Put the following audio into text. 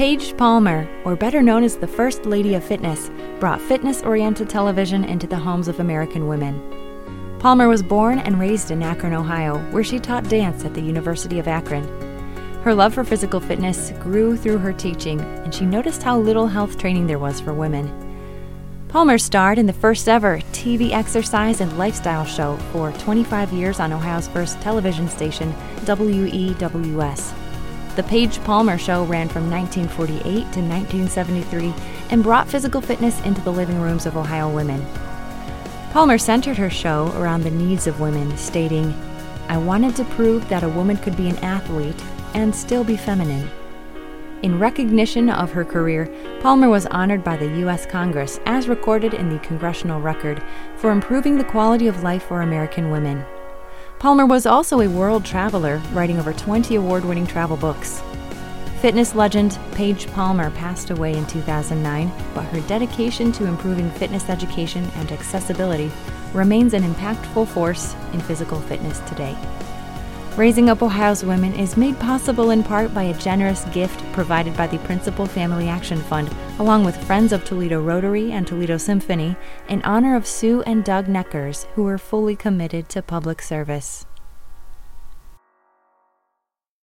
Paige Palmer, or better known as the First Lady of Fitness, brought fitness oriented television into the homes of American women. Palmer was born and raised in Akron, Ohio, where she taught dance at the University of Akron. Her love for physical fitness grew through her teaching, and she noticed how little health training there was for women. Palmer starred in the first ever TV exercise and lifestyle show for 25 years on Ohio's first television station, WEWS. The Paige Palmer Show ran from 1948 to 1973 and brought physical fitness into the living rooms of Ohio women. Palmer centered her show around the needs of women, stating, I wanted to prove that a woman could be an athlete and still be feminine. In recognition of her career, Palmer was honored by the U.S. Congress, as recorded in the Congressional Record, for improving the quality of life for American women. Palmer was also a world traveler, writing over 20 award winning travel books. Fitness legend Paige Palmer passed away in 2009, but her dedication to improving fitness education and accessibility remains an impactful force in physical fitness today. Raising Up Ohio's Women is made possible in part by a generous gift provided by the Principal Family Action Fund, along with Friends of Toledo Rotary and Toledo Symphony, in honor of Sue and Doug Neckers, who were fully committed to public service.